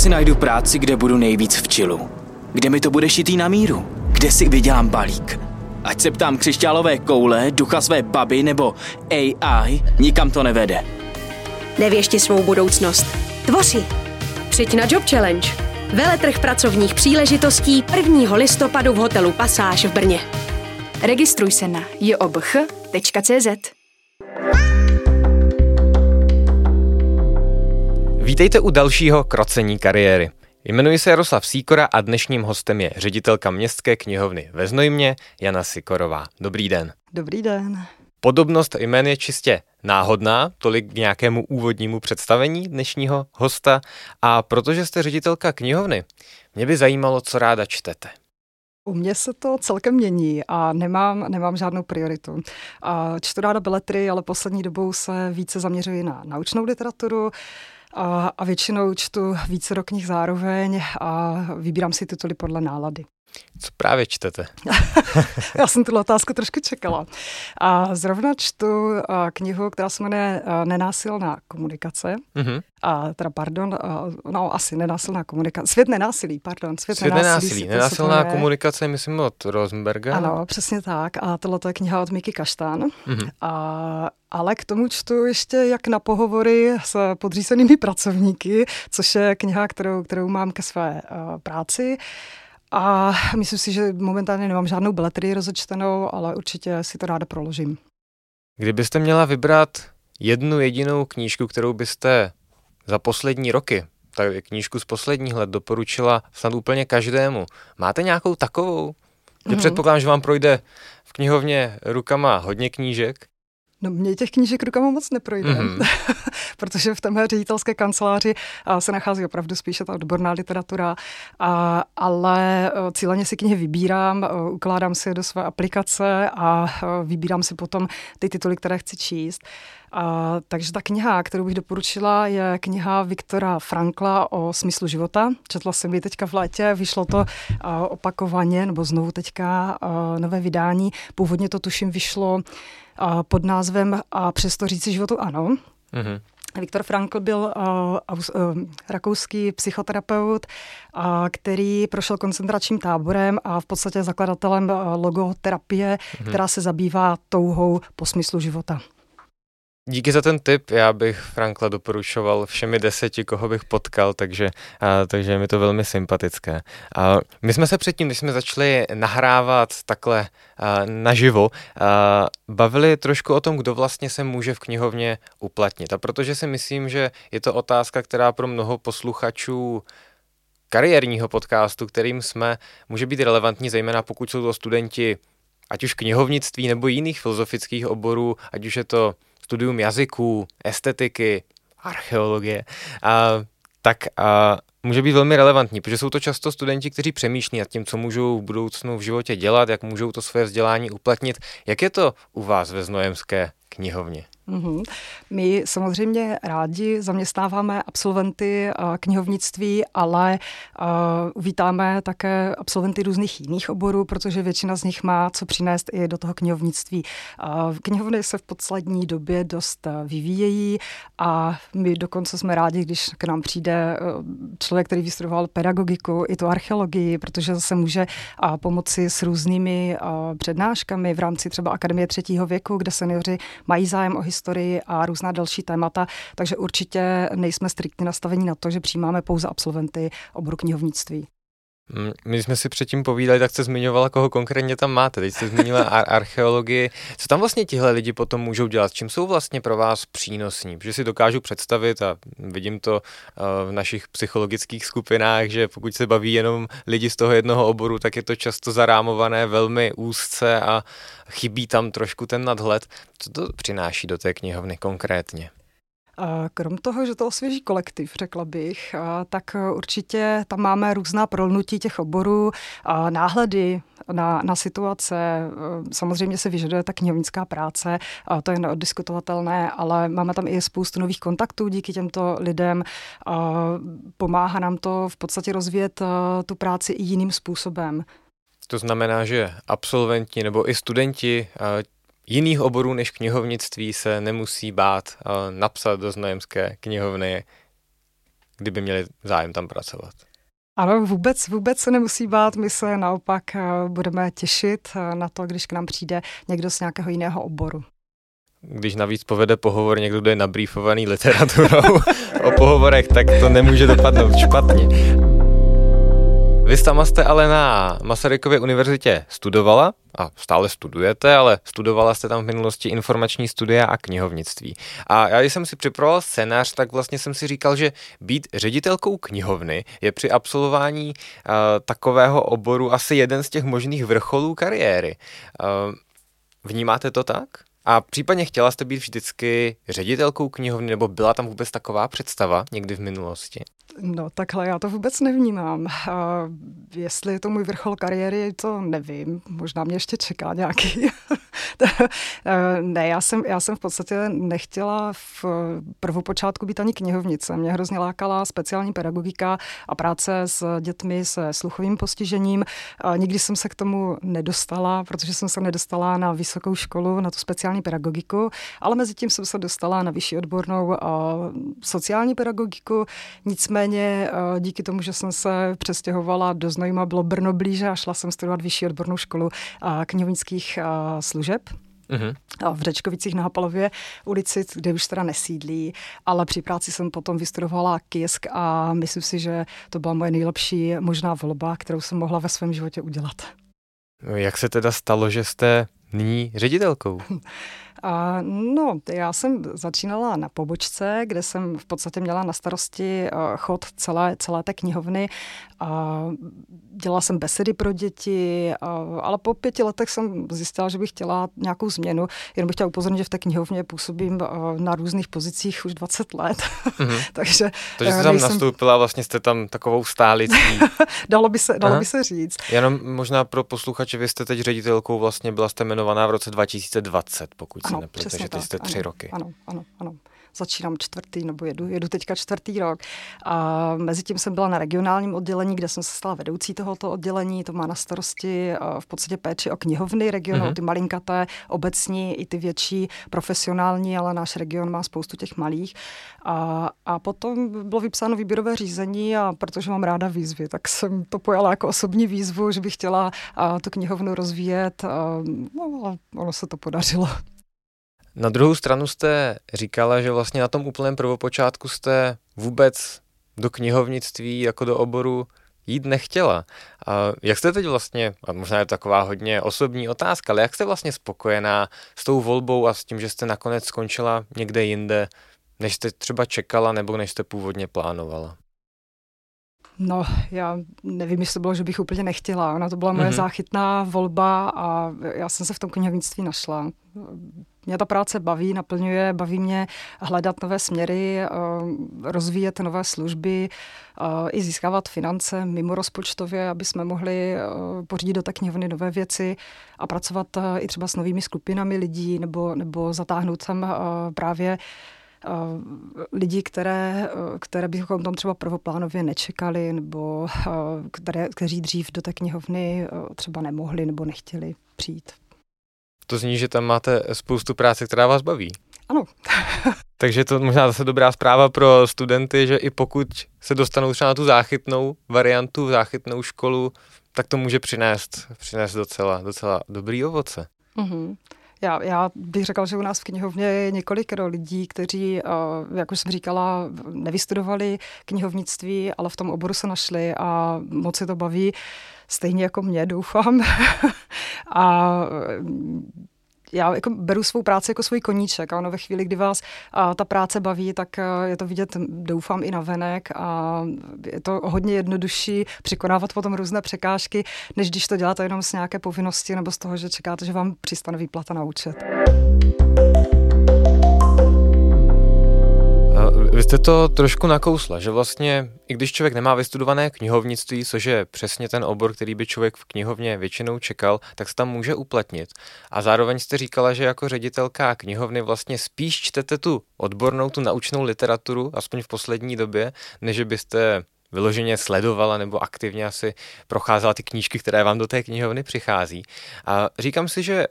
Si najdu práci, kde budu nejvíc v čilu? Kde mi to bude šitý na míru? Kde si vydělám balík? Ať se ptám křišťálové koule, ducha své baby nebo AI, nikam to nevede. Nevěšti svou budoucnost. Tvoři. Přijď na Job Challenge. Veletrh pracovních příležitostí 1. listopadu v hotelu Pasáž v Brně. Registruj se na jobch.cz. Vítejte u dalšího krocení kariéry. Jmenuji se Jaroslav Síkora a dnešním hostem je ředitelka městské knihovny ve Znojmě Jana Sikorová. Dobrý den. Dobrý den. Podobnost jmén je čistě náhodná, tolik k nějakému úvodnímu představení dnešního hosta. A protože jste ředitelka knihovny, mě by zajímalo, co ráda čtete. U mě se to celkem mění a nemám, nemám žádnou prioritu. A čtu ráda beletry, ale poslední dobou se více zaměřuji na naučnou literaturu, a, a většinou čtu více knih zároveň a vybírám si tituly podle nálady. Co právě čtete? Já jsem tu otázku trošku čekala. A zrovna čtu knihu, která se jmenuje Nenásilná komunikace. Mm-hmm. A teda, pardon, no asi nenásilná komunikace. Svět nenásilí, pardon. Svět, Svět nenásilí. nenásilí. Nenásilná komunikace, myslím, od Rosenberga. Ano, přesně tak. A tohle je kniha od Miky Kaštán. Mm-hmm. A ale k tomu čtu ještě jak na pohovory s podřízenými pracovníky, což je kniha, kterou, kterou mám ke své uh, práci. A myslím si, že momentálně nemám žádnou beletrii rozečtenou, ale určitě si to ráda proložím. Kdybyste měla vybrat jednu jedinou knížku, kterou byste za poslední roky, tak knížku z posledních let doporučila snad úplně každému. Máte nějakou takovou? Mm-hmm. Předpokládám, že vám projde v knihovně rukama hodně knížek. No mě těch knížek rukama moc neprojde, mm-hmm. protože v téhle ředitelské kanceláři se nachází opravdu spíše ta odborná literatura, a, ale cíleně si knihy vybírám, ukládám si je do své aplikace a vybírám si potom ty tituly, které chci číst. A, takže ta kniha, kterou bych doporučila, je kniha Viktora Frankla o smyslu života. Četla jsem ji teďka v létě, vyšlo to a, opakovaně, nebo znovu teďka a, nové vydání. Původně to tuším vyšlo pod názvem A přesto říci životu ano. Mm-hmm. Viktor Frankl byl uh, uh, rakouský psychoterapeut, uh, který prošel koncentračním táborem a v podstatě zakladatelem uh, logoterapie, mm-hmm. která se zabývá touhou po smyslu života. Díky za ten tip, já bych Frankla doporučoval všemi deseti, koho bych potkal, takže, a, takže je mi to velmi sympatické. A my jsme se předtím, když jsme začali nahrávat takhle a, naživo, a, bavili trošku o tom, kdo vlastně se může v knihovně uplatnit. A protože si myslím, že je to otázka, která pro mnoho posluchačů kariérního podcastu, kterým jsme, může být relevantní, zejména pokud jsou to studenti ať už knihovnictví nebo jiných filozofických oborů, ať už je to studium jazyků, estetiky, archeologie, a, tak a, může být velmi relevantní, protože jsou to často studenti, kteří přemýšlí nad tím, co můžou v budoucnu v životě dělat, jak můžou to své vzdělání uplatnit. Jak je to u vás ve Znojemské knihovně? Mm-hmm. My samozřejmě rádi zaměstnáváme absolventy uh, knihovnictví, ale uh, vítáme také absolventy různých jiných oborů, protože většina z nich má co přinést i do toho knihovnictví. Uh, knihovny se v poslední době dost vyvíjejí a my dokonce jsme rádi, když k nám přijde člověk, který vystudoval pedagogiku i tu archeologii, protože zase může pomoci s různými přednáškami v rámci třeba Akademie třetího věku, kde seniori mají zájem o historii historii a různá další témata, takže určitě nejsme striktně nastavení na to, že přijímáme pouze absolventy oboru knihovnictví. My jsme si předtím povídali, tak jste zmiňovala, koho konkrétně tam máte. Teď jste zmínila ar- archeologii. Co tam vlastně tihle lidi potom můžou dělat? Čím jsou vlastně pro vás přínosní? Protože si dokážu představit a vidím to uh, v našich psychologických skupinách, že pokud se baví jenom lidi z toho jednoho oboru, tak je to často zarámované velmi úzce a chybí tam trošku ten nadhled. Co to přináší do té knihovny konkrétně? Krom toho, že to osvěží kolektiv, řekla bych, tak určitě tam máme různá prolnutí těch oborů, náhledy na, na situace. Samozřejmě se vyžaduje ta knihovnická práce, to je neoddiskutovatelné, ale máme tam i spoustu nových kontaktů díky těmto lidem. Pomáhá nám to v podstatě rozvíjet tu práci i jiným způsobem. To znamená, že absolventi nebo i studenti jiných oborů než knihovnictví se nemusí bát napsat do Znojemské knihovny, kdyby měli zájem tam pracovat. Ano, vůbec, vůbec se nemusí bát, my se naopak eh, budeme těšit eh, na to, když k nám přijde někdo z nějakého jiného oboru. Když navíc povede pohovor někdo, kdo je nabrýfovaný literaturou o pohovorech, tak to nemůže dopadnout špatně. Vy sama jste ale na Masarykově univerzitě studovala a stále studujete, ale studovala jste tam v minulosti informační studia a knihovnictví. A já, když jsem si připravoval scénář, tak vlastně jsem si říkal, že být ředitelkou knihovny je při absolvování uh, takového oboru asi jeden z těch možných vrcholů kariéry. Uh, vnímáte to tak? A případně chtěla jste být vždycky ředitelkou knihovny, nebo byla tam vůbec taková představa někdy v minulosti? No takhle já to vůbec nevnímám. A jestli je to můj vrchol kariéry, to nevím. Možná mě ještě čeká nějaký. ne, já jsem, já jsem v podstatě nechtěla v prvopočátku být ani knihovnice. Mě hrozně lákala speciální pedagogika a práce s dětmi se sluchovým postižením. A nikdy jsem se k tomu nedostala, protože jsem se nedostala na vysokou školu, na tu speciální pedagogiku, ale mezi tím jsem se dostala na vyšší odbornou sociální pedagogiku. Nicméně Nicméně eh, díky tomu, že jsem se přestěhovala do Znojma, bylo Brno blíže a šla jsem studovat vyšší odbornou školu eh, knihovnických eh, služeb. Uh-huh. v Řečkovicích na Hapalově ulici, kde už teda nesídlí, ale při práci jsem potom vystudovala KISK a myslím si, že to byla moje nejlepší možná volba, kterou jsem mohla ve svém životě udělat. Jak se teda stalo, že jste nyní ředitelkou? A, no, já jsem začínala na pobočce, kde jsem v podstatě měla na starosti eh, chod celé, celé té knihovny. A dělala jsem besedy pro děti, a, ale po pěti letech jsem zjistila, že bych chtěla nějakou změnu. Jenom bych chtěla upozornit, že v té knihovně působím eh, na různých pozicích už 20 let. Mm-hmm. Takže, Takže jste tam nejsem... nastoupila, vlastně jste tam takovou stálicí. dalo by se, dalo by se říct. Jenom možná pro posluchače, vy jste teď ředitelkou, vlastně byla jste jmenovaná v roce 2020, pokud ano, nepletu, takže ty jste tři ano, roky. Ano, ano, ano začínám čtvrtý, nebo jedu, jedu teďka čtvrtý rok. A mezi tím jsem byla na regionálním oddělení, kde jsem se stala vedoucí tohoto oddělení. To má na starosti v podstatě péči o knihovny regionu, mm-hmm. ty malinkaté, obecní i ty větší, profesionální, ale náš region má spoustu těch malých. A, a potom bylo vypsáno výběrové řízení a protože mám ráda výzvy, tak jsem to pojala jako osobní výzvu, že bych chtěla a, tu knihovnu rozvíjet. A, no, a ono se to podařilo. Na druhou stranu jste říkala, že vlastně na tom úplném prvopočátku jste vůbec do knihovnictví jako do oboru jít nechtěla. A jak jste teď vlastně, a možná je to taková hodně osobní otázka, ale jak jste vlastně spokojená s tou volbou a s tím, že jste nakonec skončila někde jinde, než jste třeba čekala nebo než jste původně plánovala? No, já nevím, jestli to bylo, že bych úplně nechtěla. Ona to byla moje mm-hmm. záchytná volba a já jsem se v tom knihovnictví našla. Mě ta práce baví, naplňuje, baví mě hledat nové směry, eh, rozvíjet nové služby, eh, i získávat finance mimo rozpočtově, aby jsme mohli eh, pořídit do té knihovny nové věci a pracovat i třeba s novými skupinami lidí nebo, nebo zatáhnout tam právě lidi, které, které bychom tam třeba prvoplánově nečekali, nebo které, kteří dřív do té knihovny třeba nemohli nebo nechtěli přijít. To zní, že tam máte spoustu práce, která vás baví. Ano. Takže to možná zase dobrá zpráva pro studenty, že i pokud se dostanou třeba na tu záchytnou variantu, záchytnou školu, tak to může přinést, přinést docela, docela dobrý ovoce. Mm-hmm. Já, já bych řekla, že u nás v knihovně je několik lidí, kteří, jak už jsem říkala, nevystudovali knihovnictví, ale v tom oboru se našli a moc se to baví, stejně jako mě, doufám. a já jako beru svou práci jako svůj koníček a ono ve chvíli, kdy vás a, ta práce baví, tak a, je to vidět, doufám, i na venek a je to hodně jednodušší překonávat potom různé překážky, než když to děláte jenom z nějaké povinnosti nebo z toho, že čekáte, že vám přistane výplata na účet. Vy jste to trošku nakousla, že vlastně, i když člověk nemá vystudované knihovnictví, což je přesně ten obor, který by člověk v knihovně většinou čekal, tak se tam může uplatnit. A zároveň jste říkala, že jako ředitelka knihovny vlastně spíš čtete tu odbornou, tu naučnou literaturu, aspoň v poslední době, než byste vyloženě sledovala nebo aktivně asi procházela ty knížky, které vám do té knihovny přichází. A říkám si, že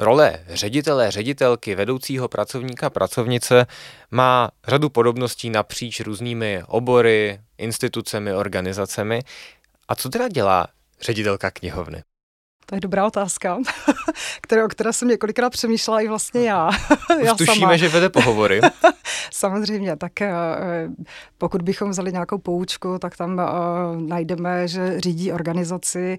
Role ředitele, ředitelky, vedoucího pracovníka, pracovnice má řadu podobností napříč různými obory, institucemi, organizacemi. A co teda dělá ředitelka knihovny? To je dobrá otázka, které, o které jsem několikrát přemýšlela i vlastně já. já tušíme, sama. že vede pohovory. Samozřejmě, tak eh, pokud bychom vzali nějakou poučku, tak tam uh, najdeme, že řídí organizaci,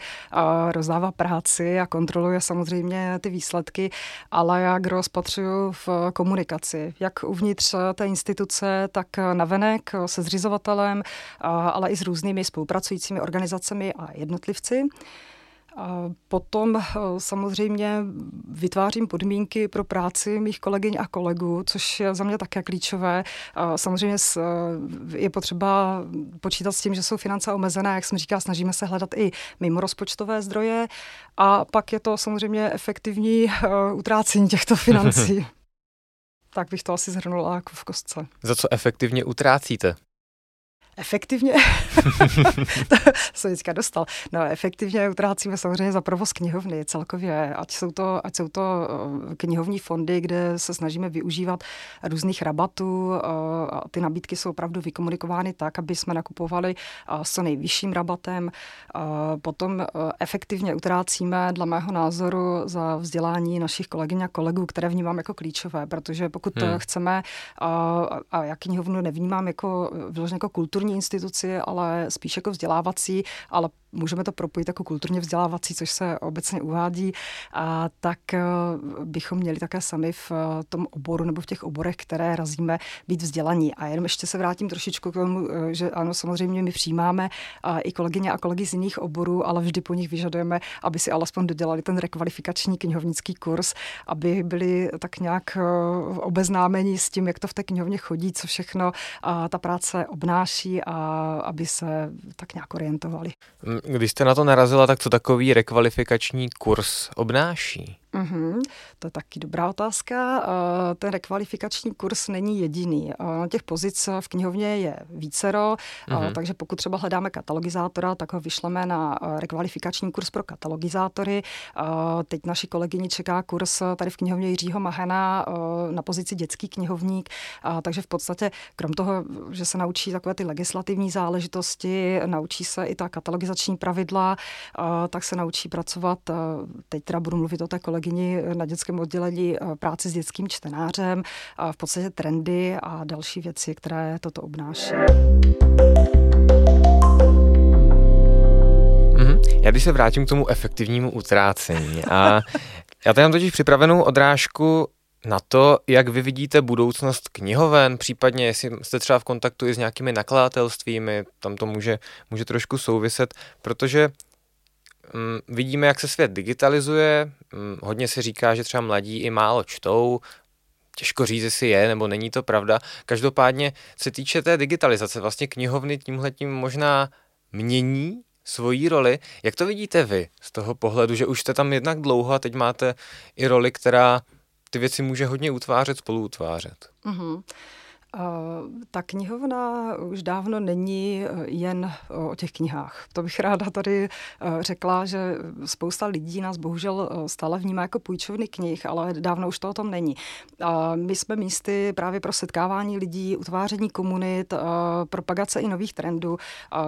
rozdává práci a kontroluje samozřejmě ty výsledky, ale já gro spatřuju v komunikaci, jak uvnitř té instituce, tak navenek se zřizovatelem, ale i s různými spolupracujícími organizacemi a jednotlivci. A potom eh, samozřejmě vytvářím podmínky pro práci mých kolegyň a kolegů, což je za mě také klíčové. A samozřejmě eh, je potřeba počítat s tím, že jsou finance omezené, jak jsem říkala, snažíme se hledat i mimo rozpočtové zdroje a pak je to samozřejmě efektivní eh, utrácení těchto financí. tak bych to asi zhrnula jako v kostce. Za co efektivně utrácíte? Efektivně, to jsem vždycky dostal, no efektivně utrácíme samozřejmě za provoz knihovny celkově, ať jsou to, ať jsou to eh, knihovní fondy, kde se snažíme využívat různých rabatů, eh, a ty nabídky jsou opravdu vykomunikovány tak, aby jsme nakupovali eh, s co nejvyšším rabatem. Potom efektivně utrácíme, dle mého názoru, za vzdělání našich kolegyň a kolegů, které vnímám jako klíčové, protože pokud hmm. chceme, a, a já knihovnu nevnímám jako vyloženě jako kulturní kulturní instituci, ale spíš jako vzdělávací, ale můžeme to propojit jako kulturně vzdělávací, což se obecně uvádí, a tak eh, bychom měli také sami v eh, tom oboru nebo v těch oborech, které razíme, být vzdělaní. A jenom ještě se vrátím trošičku k tomu, eh, že ano, samozřejmě my přijímáme i kolegyně a kolegy z jiných oborů, ale vždy po nich vyžadujeme, aby si alespoň dodělali ten rekvalifikační knihovnický kurz, aby byli tak nějak obeznámeni s tím, jak to v té knihovně chodí, co všechno ta práce obnáší a aby se tak nějak orientovali. Když jste na to narazila, tak co takový rekvalifikační kurz obnáší? Mm-hmm, to je taky dobrá otázka. Eh, ten rekvalifikační kurz není jediný. Eh, těch pozic v knihovně je vícero, mm-hmm. takže pokud třeba hledáme katalogizátora, tak ho vyšleme na rekvalifikační kurz pro katalogizátory. Teď naši kolegyni čeká kurz tady v knihovně Jiřího Mahena na pozici dětský knihovník, takže v podstatě krom toho, že se naučí takové ty legislativní záležitosti, naučí se i ta katalogizační pravidla, tak se naučí pracovat, teď teda budu mluvit o té kolegyni, kolegyni na dětském oddělení eh, práci s dětským čtenářem, a v podstatě trendy a další věci, které toto obnáší. Mhm. Já když se vrátím k tomu efektivnímu utrácení a já tady mám totiž připravenou odrážku na to, jak vy vidíte budoucnost knihoven, případně jestli jste třeba v kontaktu i s nějakými nakladatelstvími, tam to může, může trošku souviset, protože Mm, vidíme, jak se svět digitalizuje, mm, hodně se říká, že třeba mladí i málo čtou, těžko říct, jestli je nebo není to pravda. Každopádně se týče té digitalizace, vlastně knihovny tímhletím možná mění svoji roli. Jak to vidíte vy z toho pohledu, že už jste tam jednak dlouho a teď máte i roli, která ty věci může hodně utvářet, spoluutvářet? Mm-hmm. Ta knihovna už dávno není eh, jen eh, o těch knihách. To bych ráda tady eh, řekla, že spousta lidí nás bohužel stále vnímá jako půjčovny knih, ale dávno už to o tom není. My jsme místy právě pro setkávání lidí, utváření komunit, propagace i nových trendů.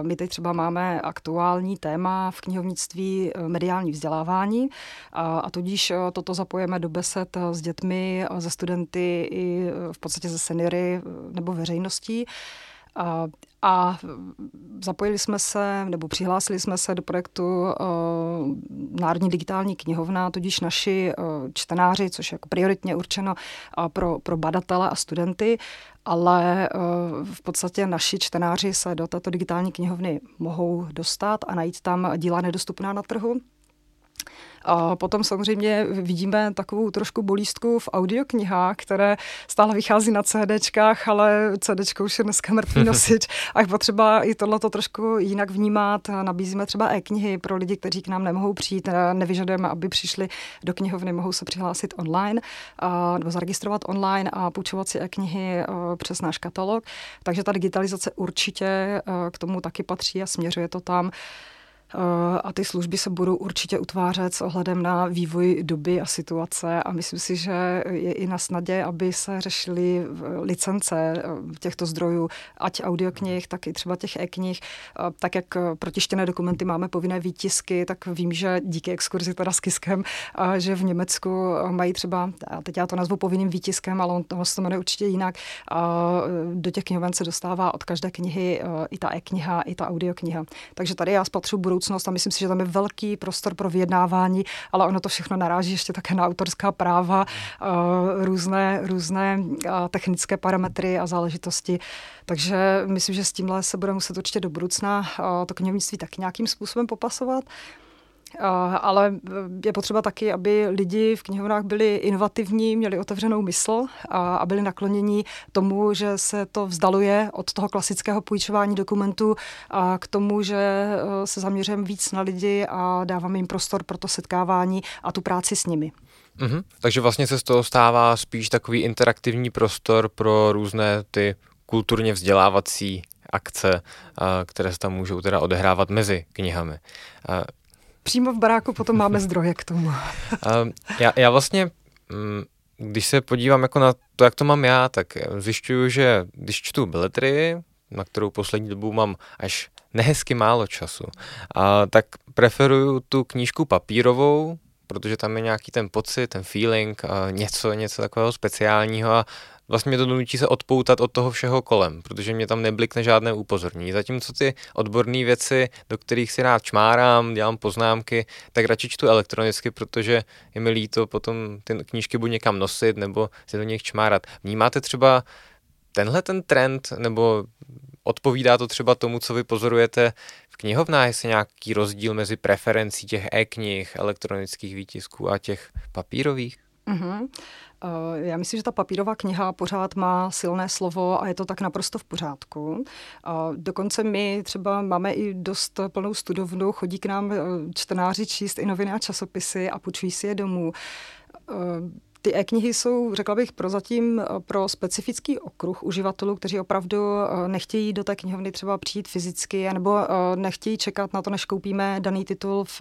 My teď třeba máme aktuální téma v knihovnictví mediální vzdělávání a tudíž toto zapojeme do besed s dětmi, ze studenty i v podstatě ze seniory nebo veřejností. A, a zapojili jsme se, nebo přihlásili jsme se do projektu uh, Národní digitální knihovna, tudíž naši uh, čtenáři, což je jako prioritně určeno uh, pro, pro badatele a studenty, ale uh, v podstatě naši čtenáři se do této digitální knihovny mohou dostat a najít tam díla nedostupná na trhu A potom samozřejmě vidíme takovou trošku bolístku v audioknihách, které stále vychází na CDčkách, ale CDčko už je dneska mrtvý nosič a je potřeba i tohleto trošku jinak vnímat. Nabízíme třeba e-knihy pro lidi, kteří k nám nemohou přijít, nevyžadujeme, aby přišli do knihovny, mohou se přihlásit online nebo zaregistrovat online a půjčovat si e-knihy přes náš katalog. Takže ta digitalizace určitě k tomu taky patří a směřuje to tam. Eh, a ty služby se budou určitě utvářet s ohledem na vývoj doby a situace a myslím si, že je i na snadě, aby se řešily eh, licence eh, těchto zdrojů, ať audioknih, tak i třeba těch e-knih. Tak jak protištěné dokumenty máme povinné výtisky, tak vím, že díky exkurzi teda s Kiskem, že v Německu mají třeba, teď já to nazvu povinným výtiskem, ale on to jmenuje určitě jinak, do těch knihoven se dostává od každé knihy i ta e-kniha, i ta audiokniha. Takže tady já spatřu budoucnost budoucnost a myslím si, že tam je velký prostor pro vyjednávání, ale ono to všechno naráží ještě také na autorská práva, eh, různé, různé eh, technické parametry a záležitosti. Takže myslím, že s tímhle se bude muset určitě do budoucna eh, to knihovnictví tak nějakým způsobem popasovat. Ale je potřeba taky, aby lidi v knihovnách byli inovativní, měli otevřenou mysl a byli naklonění tomu, že se to vzdaluje od toho klasického půjčování dokumentů a k tomu, že e, se zaměřujeme víc na lidi a dáváme jim prostor pro to setkávání a tu práci s nimi. Mm-hmm. Takže vlastně se z toho stává spíš takový interaktivní prostor pro různé ty kulturně vzdělávací akce, které se tam můžou teda odehrávat mezi knihami přímo v baráku potom máme zdroje k tomu. já, já vlastně, mm, když se podívám jako na to, jak to mám já, tak zjišťuju, že když čtu beletry, na kterou poslední dobu mám až nehezky málo času, a, tak preferuju tu knížku papírovou, protože tam je nějaký ten pocit, ten feeling, něco, něco takového speciálního a vlastně mě to donutí se odpoutat od toho všeho kolem, protože mě tam neblikne žádné upozornění. Zatímco ty odborné věci, do kterých si rád čmárám, dělám poznámky, tak radši čtu elektronicky, protože je mi líto potom ty knížky buď někam nosit nebo si do nich čmárat. Vnímáte třeba tenhle ten trend, nebo odpovídá to třeba tomu, co vy pozorujete v knihovnách, jestli nějaký rozdíl mezi preferencí těch e-knih, elektronických výtisků a těch papírových? Mm-hmm. Já myslím, že ta papírová kniha pořád má silné slovo a je to tak naprosto v pořádku. Dokonce my třeba máme i dost plnou studovnu, chodí k nám eh, čtenáři číst i noviny a časopisy a půjčují si je domů. Ty e-knihy jsou, řekla bych, prozatím eh, pro specifický okruh uživatelů, kteří opravdu eh, nechtějí do té knihovny třeba přijít fyzicky, nebo eh, nechtějí čekat na to, než koupíme daný titul v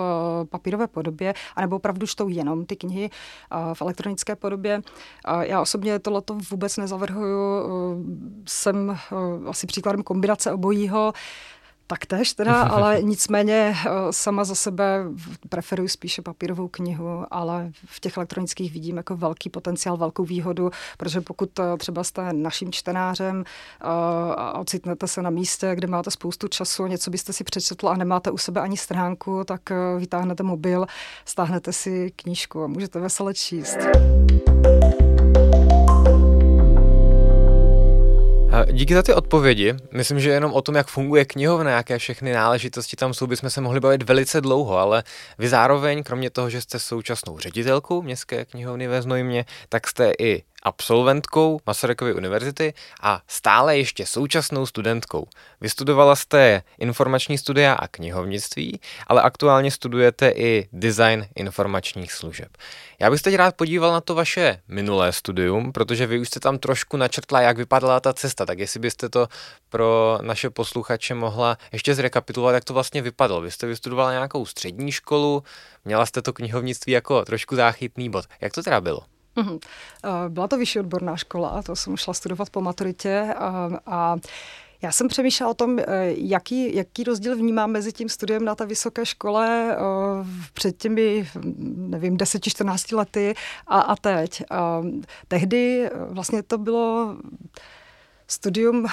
papírové podobě, anebo opravdu čtou jenom ty knihy v elektronické podobě. Já osobně tohleto vůbec nezavrhuju. Jsem asi příkladem kombinace obojího taktéž teda, ale nicméně eh, sama za sebe preferuji spíše papírovou knihu, ale v těch elektronických vidím jako velký potenciál, velkou výhodu, protože pokud eh, třeba jste naším čtenářem eh, a ocitnete se na místě, kde máte spoustu času, něco byste si přečetl a nemáte u sebe ani stránku, tak vytáhnete mobil, stáhnete si knížku a můžete vesele číst. Díky za ty odpovědi. Myslím, že jenom o tom, jak funguje knihovna, jaké všechny náležitosti tam jsou, bychom se mohli bavit velice dlouho, ale vy zároveň, kromě toho, že jste současnou ředitelkou Městské knihovny ve Znojmě, tak jste i absolventkou Masarykovy univerzity a stále ještě současnou studentkou. Vystudovala jste informační studia a knihovnictví, ale aktuálně studujete i design informačních služeb. Já bych teď rád podíval na to vaše minulé studium, protože vy už jste tam trošku načrtla, jak vypadala ta cesta, tak jestli byste to pro naše posluchače mohla ještě zrekapitulovat, jak to vlastně vypadalo. Vy jste vystudovala nějakou střední školu, měla jste to knihovnictví jako trošku záchytný bod. Jak to teda bylo? Mhm. Byla to vyšší odborná škola, to jsem šla studovat po maturitě a, a já jsem přemýšlela o tom, e, jaký, jaký rozdíl vnímám mezi tím studiem na té vysoké škole před těmi, nevím, 10-14 lety a, a teď. A tehdy vlastně to bylo studium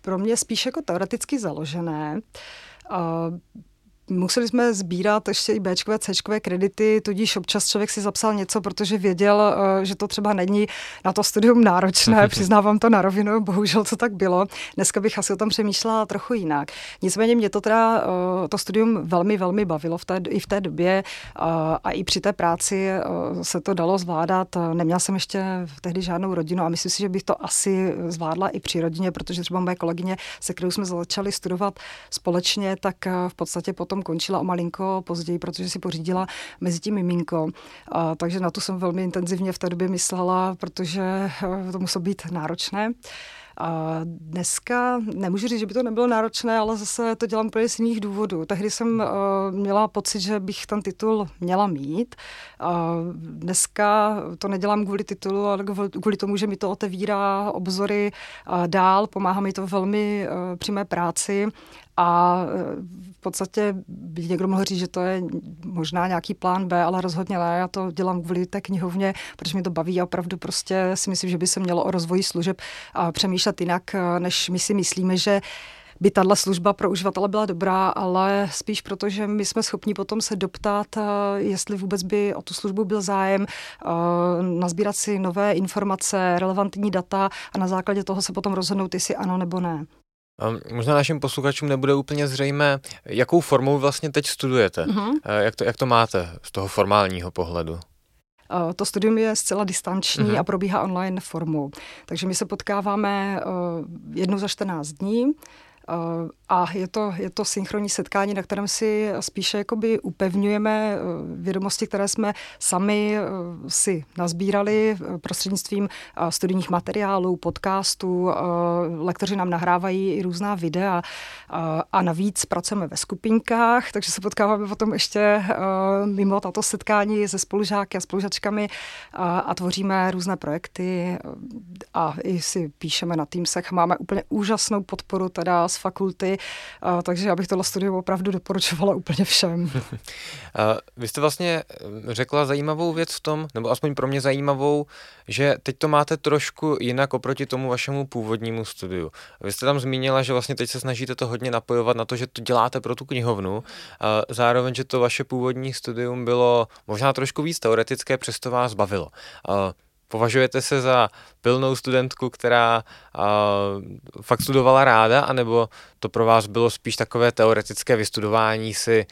pro mě spíš jako teoreticky založené. Museli jsme sbírat ještě i Bčkové, Cčkové kredity, tudíž občas člověk si zapsal něco, protože věděl, uh, že to třeba není na to studium náročné, přiznávám to na rovinu, bohužel to tak bylo. Dneska bych asi o tom přemýšlela trochu jinak. Nicméně mě to teda, uh, to studium velmi, velmi bavilo v té, i v té době uh, a i při té práci se to dalo zvládat. Neměla jsem ještě tehdy žádnou rodinu a myslím si, že bych to asi zvládla i při rodině, protože třeba moje kolegyně, se kterou jsme začali studovat společně, tak v podstatě potom končila o malinko později, protože si pořídila mezi tím miminko. A, takže na to jsem velmi intenzivně v té době myslela, protože to muselo být náročné. A dneska nemůžu říct, že by to nebylo náročné, ale zase to dělám úplně z jiných důvodů. Tehdy jsem uh, měla pocit, že bych ten titul měla mít. Uh, dneska to nedělám kvůli titulu, ale kvůli tomu, že mi to otevírá obzory uh, dál, pomáhá mi to velmi uh, při mé práci a v podstatě by někdo mohl říct, že to je možná nějaký plán B, ale rozhodně ne. Já to dělám kvůli té knihovně, protože mi to baví a opravdu prostě si myslím, že by se mělo o rozvoji služeb a přemýšlet jinak, než my si myslíme, že by tahle služba pro uživatele byla dobrá, ale spíš proto, že my jsme schopni potom se doptat, jestli vůbec by o tu službu byl zájem, nazbírat si nové informace, relevantní data a na základě toho se potom rozhodnout, jestli ano nebo ne. Možná našim posluchačům nebude úplně zřejmé, jakou formou vlastně teď studujete. Uh-huh. Jak, to, jak to máte z toho formálního pohledu? To studium je zcela distanční uh-huh. a probíhá online formou. Takže my se potkáváme jednou za 14 dní a je to, je to synchronní setkání, na kterém si spíše jakoby upevňujeme eh, vědomosti, které jsme sami eh, si nazbírali prostřednictvím studijních materiálů, podcastů. Lektoři nám nahrávají i různá videa a navíc pracujeme ve skupinkách, takže se potkáváme potom ještě mimo tato setkání se spolužáky a spolužačkami a tvoříme různé projekty a i si píšeme na Teamsech. Máme úplně úžasnou podporu teda z fakulty, takže já bych tohle studium opravdu doporučovala úplně všem. Vy jste vlastně eh, řekla zajímavou věc v tom, nebo aspoň pro mě zajímavou, že teď to máte trošku jinak oproti tomu vašemu původnímu studiu. Vy jste tam zmínila, že vlastně teď se snažíte to hodně napojovat na to, že to děláte pro tu knihovnu, zároveň, že to vaše původní studium bylo možná trošku víc teoretické, přesto vás bavilo. Považujete se za pilnou studentku, která uh, fakt studovala ráda, anebo to pro vás bylo spíš takové teoretické vystudování si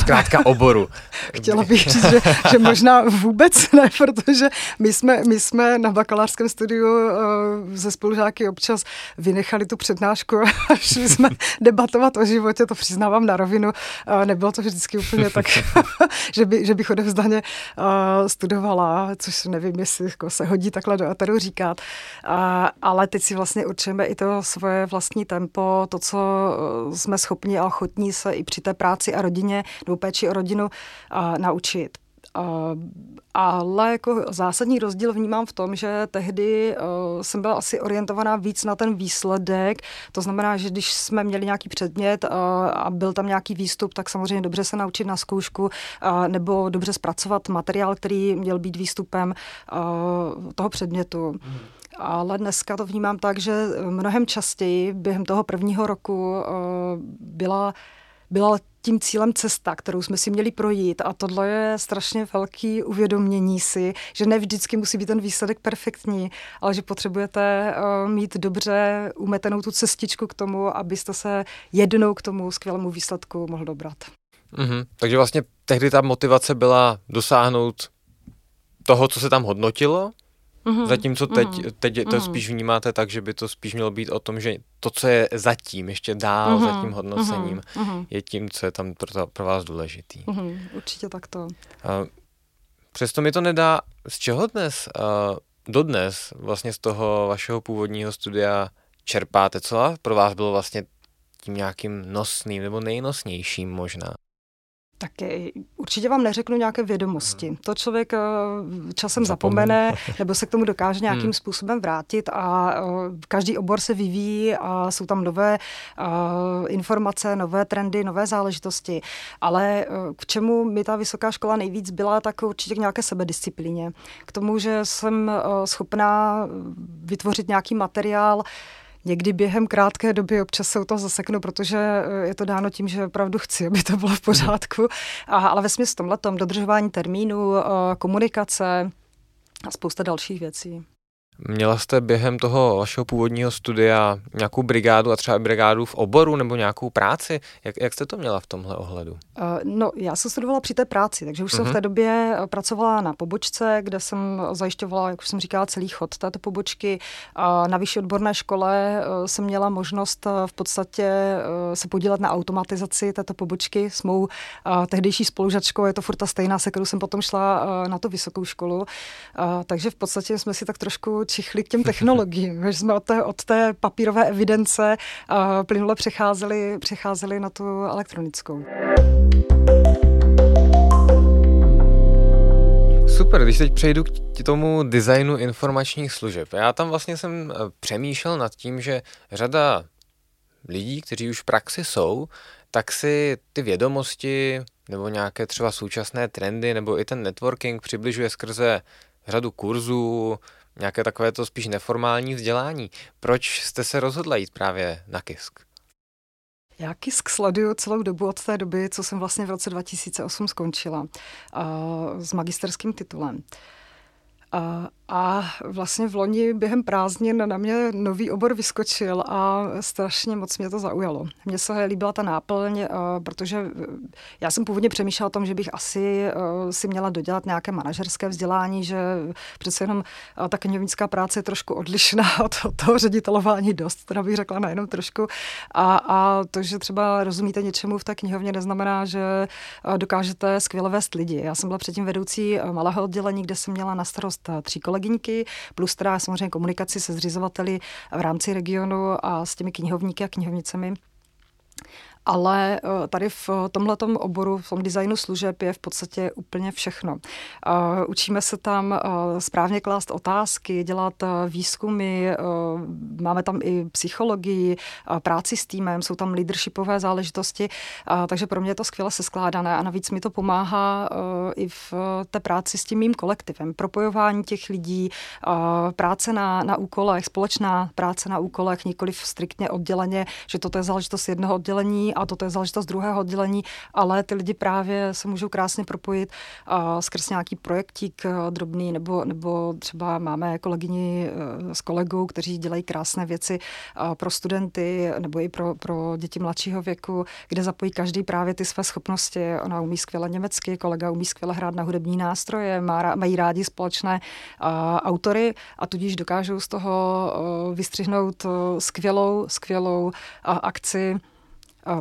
zkrátka oboru. Chtěla bych říct, že, že možná vůbec ne, protože my jsme, my jsme na bakalářském studiu uh, ze spolužáky občas vynechali tu přednášku a šli jsme debatovat o životě, to přiznávám na rovinu. Uh, nebylo to vždycky úplně tak, že, by, že bych odevzdaně uh, studovala, což nevím, jestli jako se hodí takhle do eteru říkat. Uh, ale teď si vlastně určujeme i to svoje vlastní tempo, to, co jsme schopni a ochotní se i při té práci a rodině nebo péči o rodinu uh, naučit. Uh, ale jako zásadní rozdíl vnímám v tom, že tehdy uh, jsem byla asi orientovaná víc na ten výsledek. To znamená, že když jsme měli nějaký předmět uh, a byl tam nějaký výstup, tak samozřejmě dobře se naučit na zkoušku nebo dobře zpracovat materiál, který měl být výstupem toho předmětu. Hmm. Ale dneska to vnímám tak, že mnohem častěji během toho prvního roku byla byla tím cílem cesta, kterou jsme si měli projít a tohle je strašně velký uvědomění si, že ne vždycky musí být ten výsledek perfektní, ale že potřebujete uh, mít dobře umetenou tu cestičku k tomu, abyste se jednou k tomu skvělému výsledku mohl dobrat. Mm-hmm. Takže vlastně tehdy ta motivace byla dosáhnout toho, co se tam hodnotilo Mm-hmm. Zatímco teď, mm-hmm. teď to mm-hmm. spíš vnímáte tak, že by to spíš mělo být o tom, že to, co je zatím, ještě dál mm-hmm. za tím hodnocením, mm-hmm. je tím, co je tam pro, pro vás důležitý. Mm-hmm. Určitě takto. Uh, přesto mi to nedá, z čeho dnes, uh, dodnes vlastně z toho vašeho původního studia čerpáte, co pro vás bylo vlastně tím nějakým nosným nebo nejnosnějším možná? Tak určitě vám neřeknu nějaké vědomosti. Hmm. To člověk eh, časem zapomene, nebo se k tomu dokáže nějakým hmm. způsobem vrátit a eh, každý obor se vyvíjí a jsou tam nové eh, informace, nové trendy, nové záležitosti. Ale k čemu mi ta vysoká škola nejvíc byla, tak určitě k nějaké sebedisciplíně. K tomu, že jsem schopná vytvořit nějaký materiál, někdy během krátké doby občas se u toho zaseknu, protože eh, je to dáno tím, že opravdu chci, aby to bylo v pořádku. A, ale ve smyslu tomhletom dodržování termínu, eh, komunikace a spousta dalších věcí. Měla jste během toho vašeho původního studia nějakou brigádu a třeba brigádu v oboru nebo nějakou práci? Jak, jak jste to měla v tomhle ohledu? Uh, no, já jsem studovala při té práci, takže už uh-huh. jsem v mhm. té době eh, pracovala na pobočce, kde jsem zajišťovala, jak už jsem říkala, celý chod této pobočky. A na vyšší odborné škole uh, jsem měla možnost v podstatě se podílet na automatizaci této pobočky s mou tehdejší spolužačkou. Je to furt ta stejná, se kterou jsem potom šla na tu vysokou školu. Takže v podstatě jsme si tak trošku čichli k těm technologiím, že jsme od té, od té papírové evidence uh, plynule přecházeli, přecházeli na tu elektronickou. Super, když teď přejdu k tomu designu informačních služeb. Já tam vlastně jsem eh, přemýšlel nad tím, že řada lidí, kteří už v praxi jsou, tak si ty vědomosti nebo nějaké třeba současné trendy nebo i ten networking přibližuje skrze řadu kurzů, nějaké takové to spíš neformální vzdělání. Proč jste se rozhodla jít právě na KISK? Já KISK sleduju celou dobu od té doby, co jsem vlastně v roce 2008 skončila uh, s magisterským titulem. Uh, a vlastně v loni během prázdnin na mě nový obor vyskočil a strašně moc mě to zaujalo. Mně se líbila ta náplň, eh, protože eh, já jsem původně přemýšlela o tom, že bych asi eh, si měla dodělat nějaké manažerské vzdělání, že přece jenom ta knihovnická práce je trošku odlišná od toho ředitelování dost, teda bych řekla nejenom trošku. A, a to, že třeba rozumíte něčemu v té knihovně, neznamená, že dokážete skvěle vést lidi. Já jsem byla předtím vedoucí malého oddělení, kde jsem měla na starost tří kolegy kolegyňky, plus teda samozřejmě komunikaci se zřizovateli v rámci regionu a s těmi knihovníky a knihovnicemi ale eh, tady v tomhle oboru, v tom designu služeb je v podstatě úplně všechno. Eh, učíme se tam eh, správně klást otázky, dělat výzkumy, máme tam i psychologii, práci s týmem, jsou tam leadershipové záležitosti, takže pro mě je to skvěle seskládané a navíc mi to pomáhá i v té práci s tím mým kolektivem, propojování těch lidí, práce na, na úkolech, společná práce na úkolech, nikoli striktně odděleně, že toto je záležitost jednoho oddělení a toto je záležitost druhého oddělení, ale ty lidi právě se můžou krásně propojit skrz nějaký projektík drobný, nebo, nebo třeba máme kolegyni uh, s kolegou, kteří dělají krásné věci pro studenty nebo i pro, pro děti mladšího věku, kde zapojí každý právě ty své schopnosti. Ona umí skvěle německy, kolega umí skvěle hrát na hudební nástroje, má, mají rádi společné autory a tudíž dokážou z toho vystřihnout skvělou, skvělou akci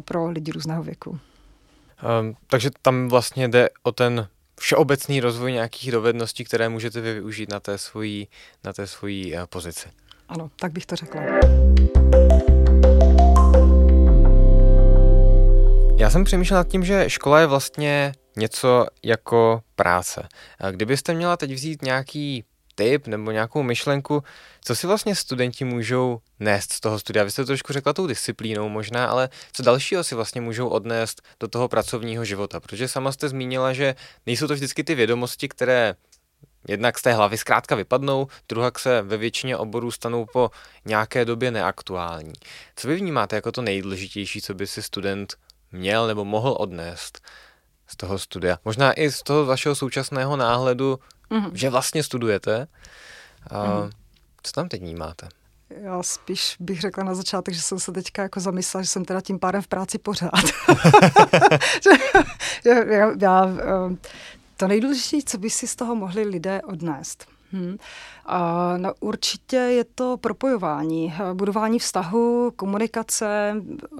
pro lidi různého věku. Um, takže tam vlastně jde o ten všeobecný rozvoj nějakých dovedností, které můžete vy využít na té svojí, na té svojí uh, pozici. Ano, tak bych to řekla. Já jsem přemýšlel nad tím, že škola je vlastně něco jako práce. Kdybyste měla teď vzít nějaký tip nebo nějakou myšlenku, co si vlastně studenti můžou nést z toho studia? Vy jste to trošku řekla tou disciplínou možná, ale co dalšího si vlastně můžou odnést do toho pracovního života? Protože sama jste zmínila, že nejsou to vždycky ty vědomosti, které jednak z té hlavy zkrátka vypadnou, druhak se ve většině oborů stanou po nějaké době neaktuální. Co vy vnímáte jako to nejdůležitější, co by si student měl nebo mohl odnést z toho studia? Možná i z toho vašeho současného náhledu mm-hmm. že vlastně studujete. A mm-hmm. Co tam teď vnímáte? Já spíš bych řekla na začátek, že jsem se teďka jako zamyslela, že jsem teda tím pádem v práci pořád. já, já, já, eh, to nejdůležitější, co by si z toho mohli lidé odnést. Hmm. A no, určitě je to propojování, budování vztahu, komunikace, uh,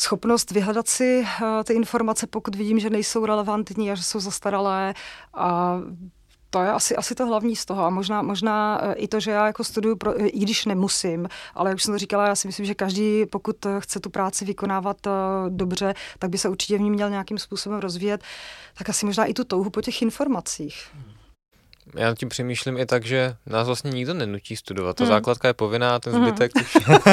schopnost vyhledat si uh, ty informace, pokud vidím, že nejsou relevantní a že jsou zastaralé a to je asi, asi to hlavní z toho. A možná, možná eh, i to, že já jako studuju, pro, eh, i když nemusím, ale jak už jsem to říkala, já si myslím, že každý, pokud chce tu práci vykonávat dobře, tak by se určitě v ní měl nějakým způsobem rozvíjet, tak asi možná i tu touhu po těch informacích. Já tím přemýšlím i tak, že nás vlastně nikdo nenutí studovat. Ta hmm. základka je povinná, ten mhm. zbytek hmm. už...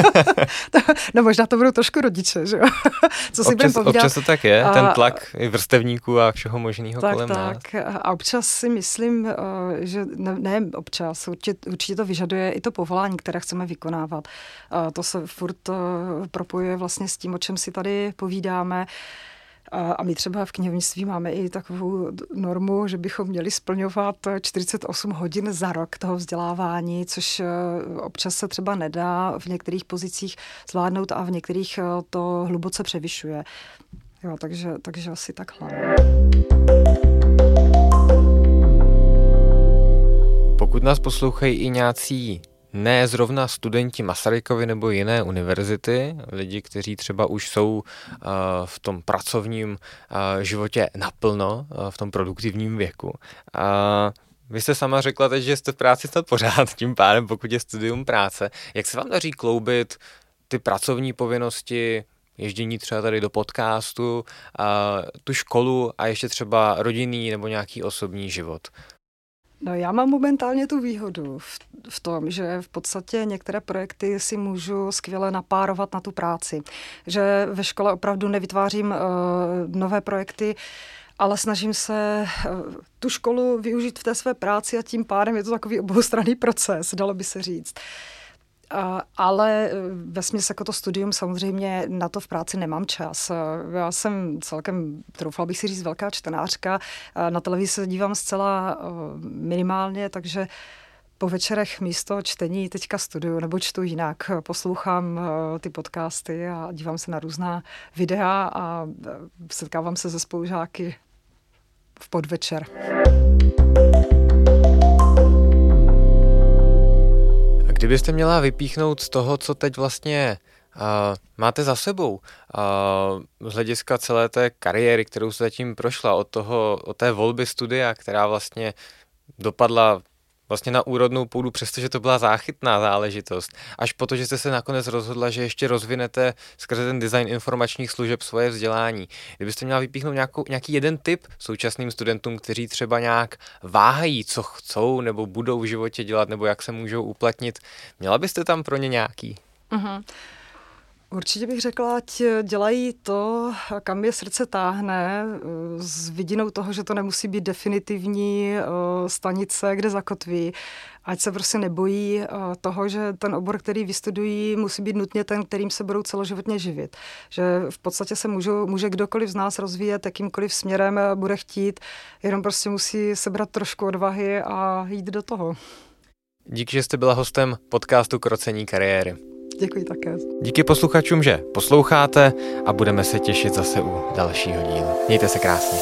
no možná to budou trošku rodiče, že jo? Co si občas, občas to tak je, a... ten tlak i vrstevníků a všeho možného tak, kolem tak. nás. A občas si myslím, eh, že ne, ne občas, určitě, určitě to vyžaduje i to povolání, které chceme vykonávat. To se furt eh, propojuje vlastně s tím, o čem si tady povídáme. A my třeba v knihovnictví máme i takovou normu, že bychom měli splňovat 48 hodin za rok toho vzdělávání, což eh, občas se třeba nedá v některých pozicích zvládnout a v některých eh, to hluboce převyšuje. Jo, takže, takže asi takhle. Pokud nás poslouchají i nějací ne zrovna studenti Masarykovy nebo jiné univerzity, lidi, kteří třeba už jsou uh, v tom pracovním uh, životě naplno, uh, v tom produktivním věku. Vy jste sama řekla teď, že jste v práci snad pořád, tím pádem, pokud je studium práce. Jak se vám daří kloubit ty pracovní povinnosti, ježdění třeba tady do podcastu, tu školu a ještě třeba rodinný nebo nějaký osobní život? No já mám momentálně tu výhodu v, v tom, že v podstatě některé projekty si můžu skvěle napárovat na tu práci. Že ve škole opravdu nevytvářím uh, nové projekty, ale snažím se uh, tu školu využít v té své práci a tím pádem je to takový oboustranný proces, dalo by se říct. Uh, ale e, ve smyslu jako to studium samozřejmě na to v práci nemám čas. E, já jsem celkem, troufala bych si říct, velká čtenářka. Na televizi se dívám zcela minimálně, takže po večerech místo čtení teďka studuju nebo čtu jinak. Poslouchám ty podcasty a dívám se na různá videa a setkávám se se spolužáky v podvečer. Kdybyste měla vypíchnout z toho, co teď vlastně uh, máte za sebou, uh, z hlediska celé té kariéry, kterou jste zatím prošla, od, toho, od té volby studia, která vlastně dopadla vlastně na úrodnou půdu, přestože to byla záchytná záležitost. Až po to, že jste se nakonec rozhodla, že ještě rozvinete skrze ten design informačních služeb svoje vzdělání. Kdybyste měla vypíchnout nějakou, nějaký jeden tip současným studentům, kteří třeba nějak váhají, co chcou nebo budou v životě dělat, nebo jak se můžou uplatnit, měla byste tam pro ně nějaký? Uh-huh. Určitě bych řekla, ať dělají to, kam je srdce táhne, s vidinou toho, že to nemusí být definitivní eh, stanice, kde zakotví. Ať se prostě nebojí eh, toho, že ten obor, který vystudují, musí být nutně ten, kterým se budou celoživotně živit. Že v podstatě se můžu, může kdokoliv z nás rozvíjet jakýmkoliv směrem eh, bude chtít, jenom prostě musí sebrat trošku odvahy a jít do toho. Díky, že jste byla hostem podcastu Krocení kariéry. Děkuji také. Díky posluchačům, že posloucháte a budeme se těšit zase u dalšího dílu. Mějte se krásně.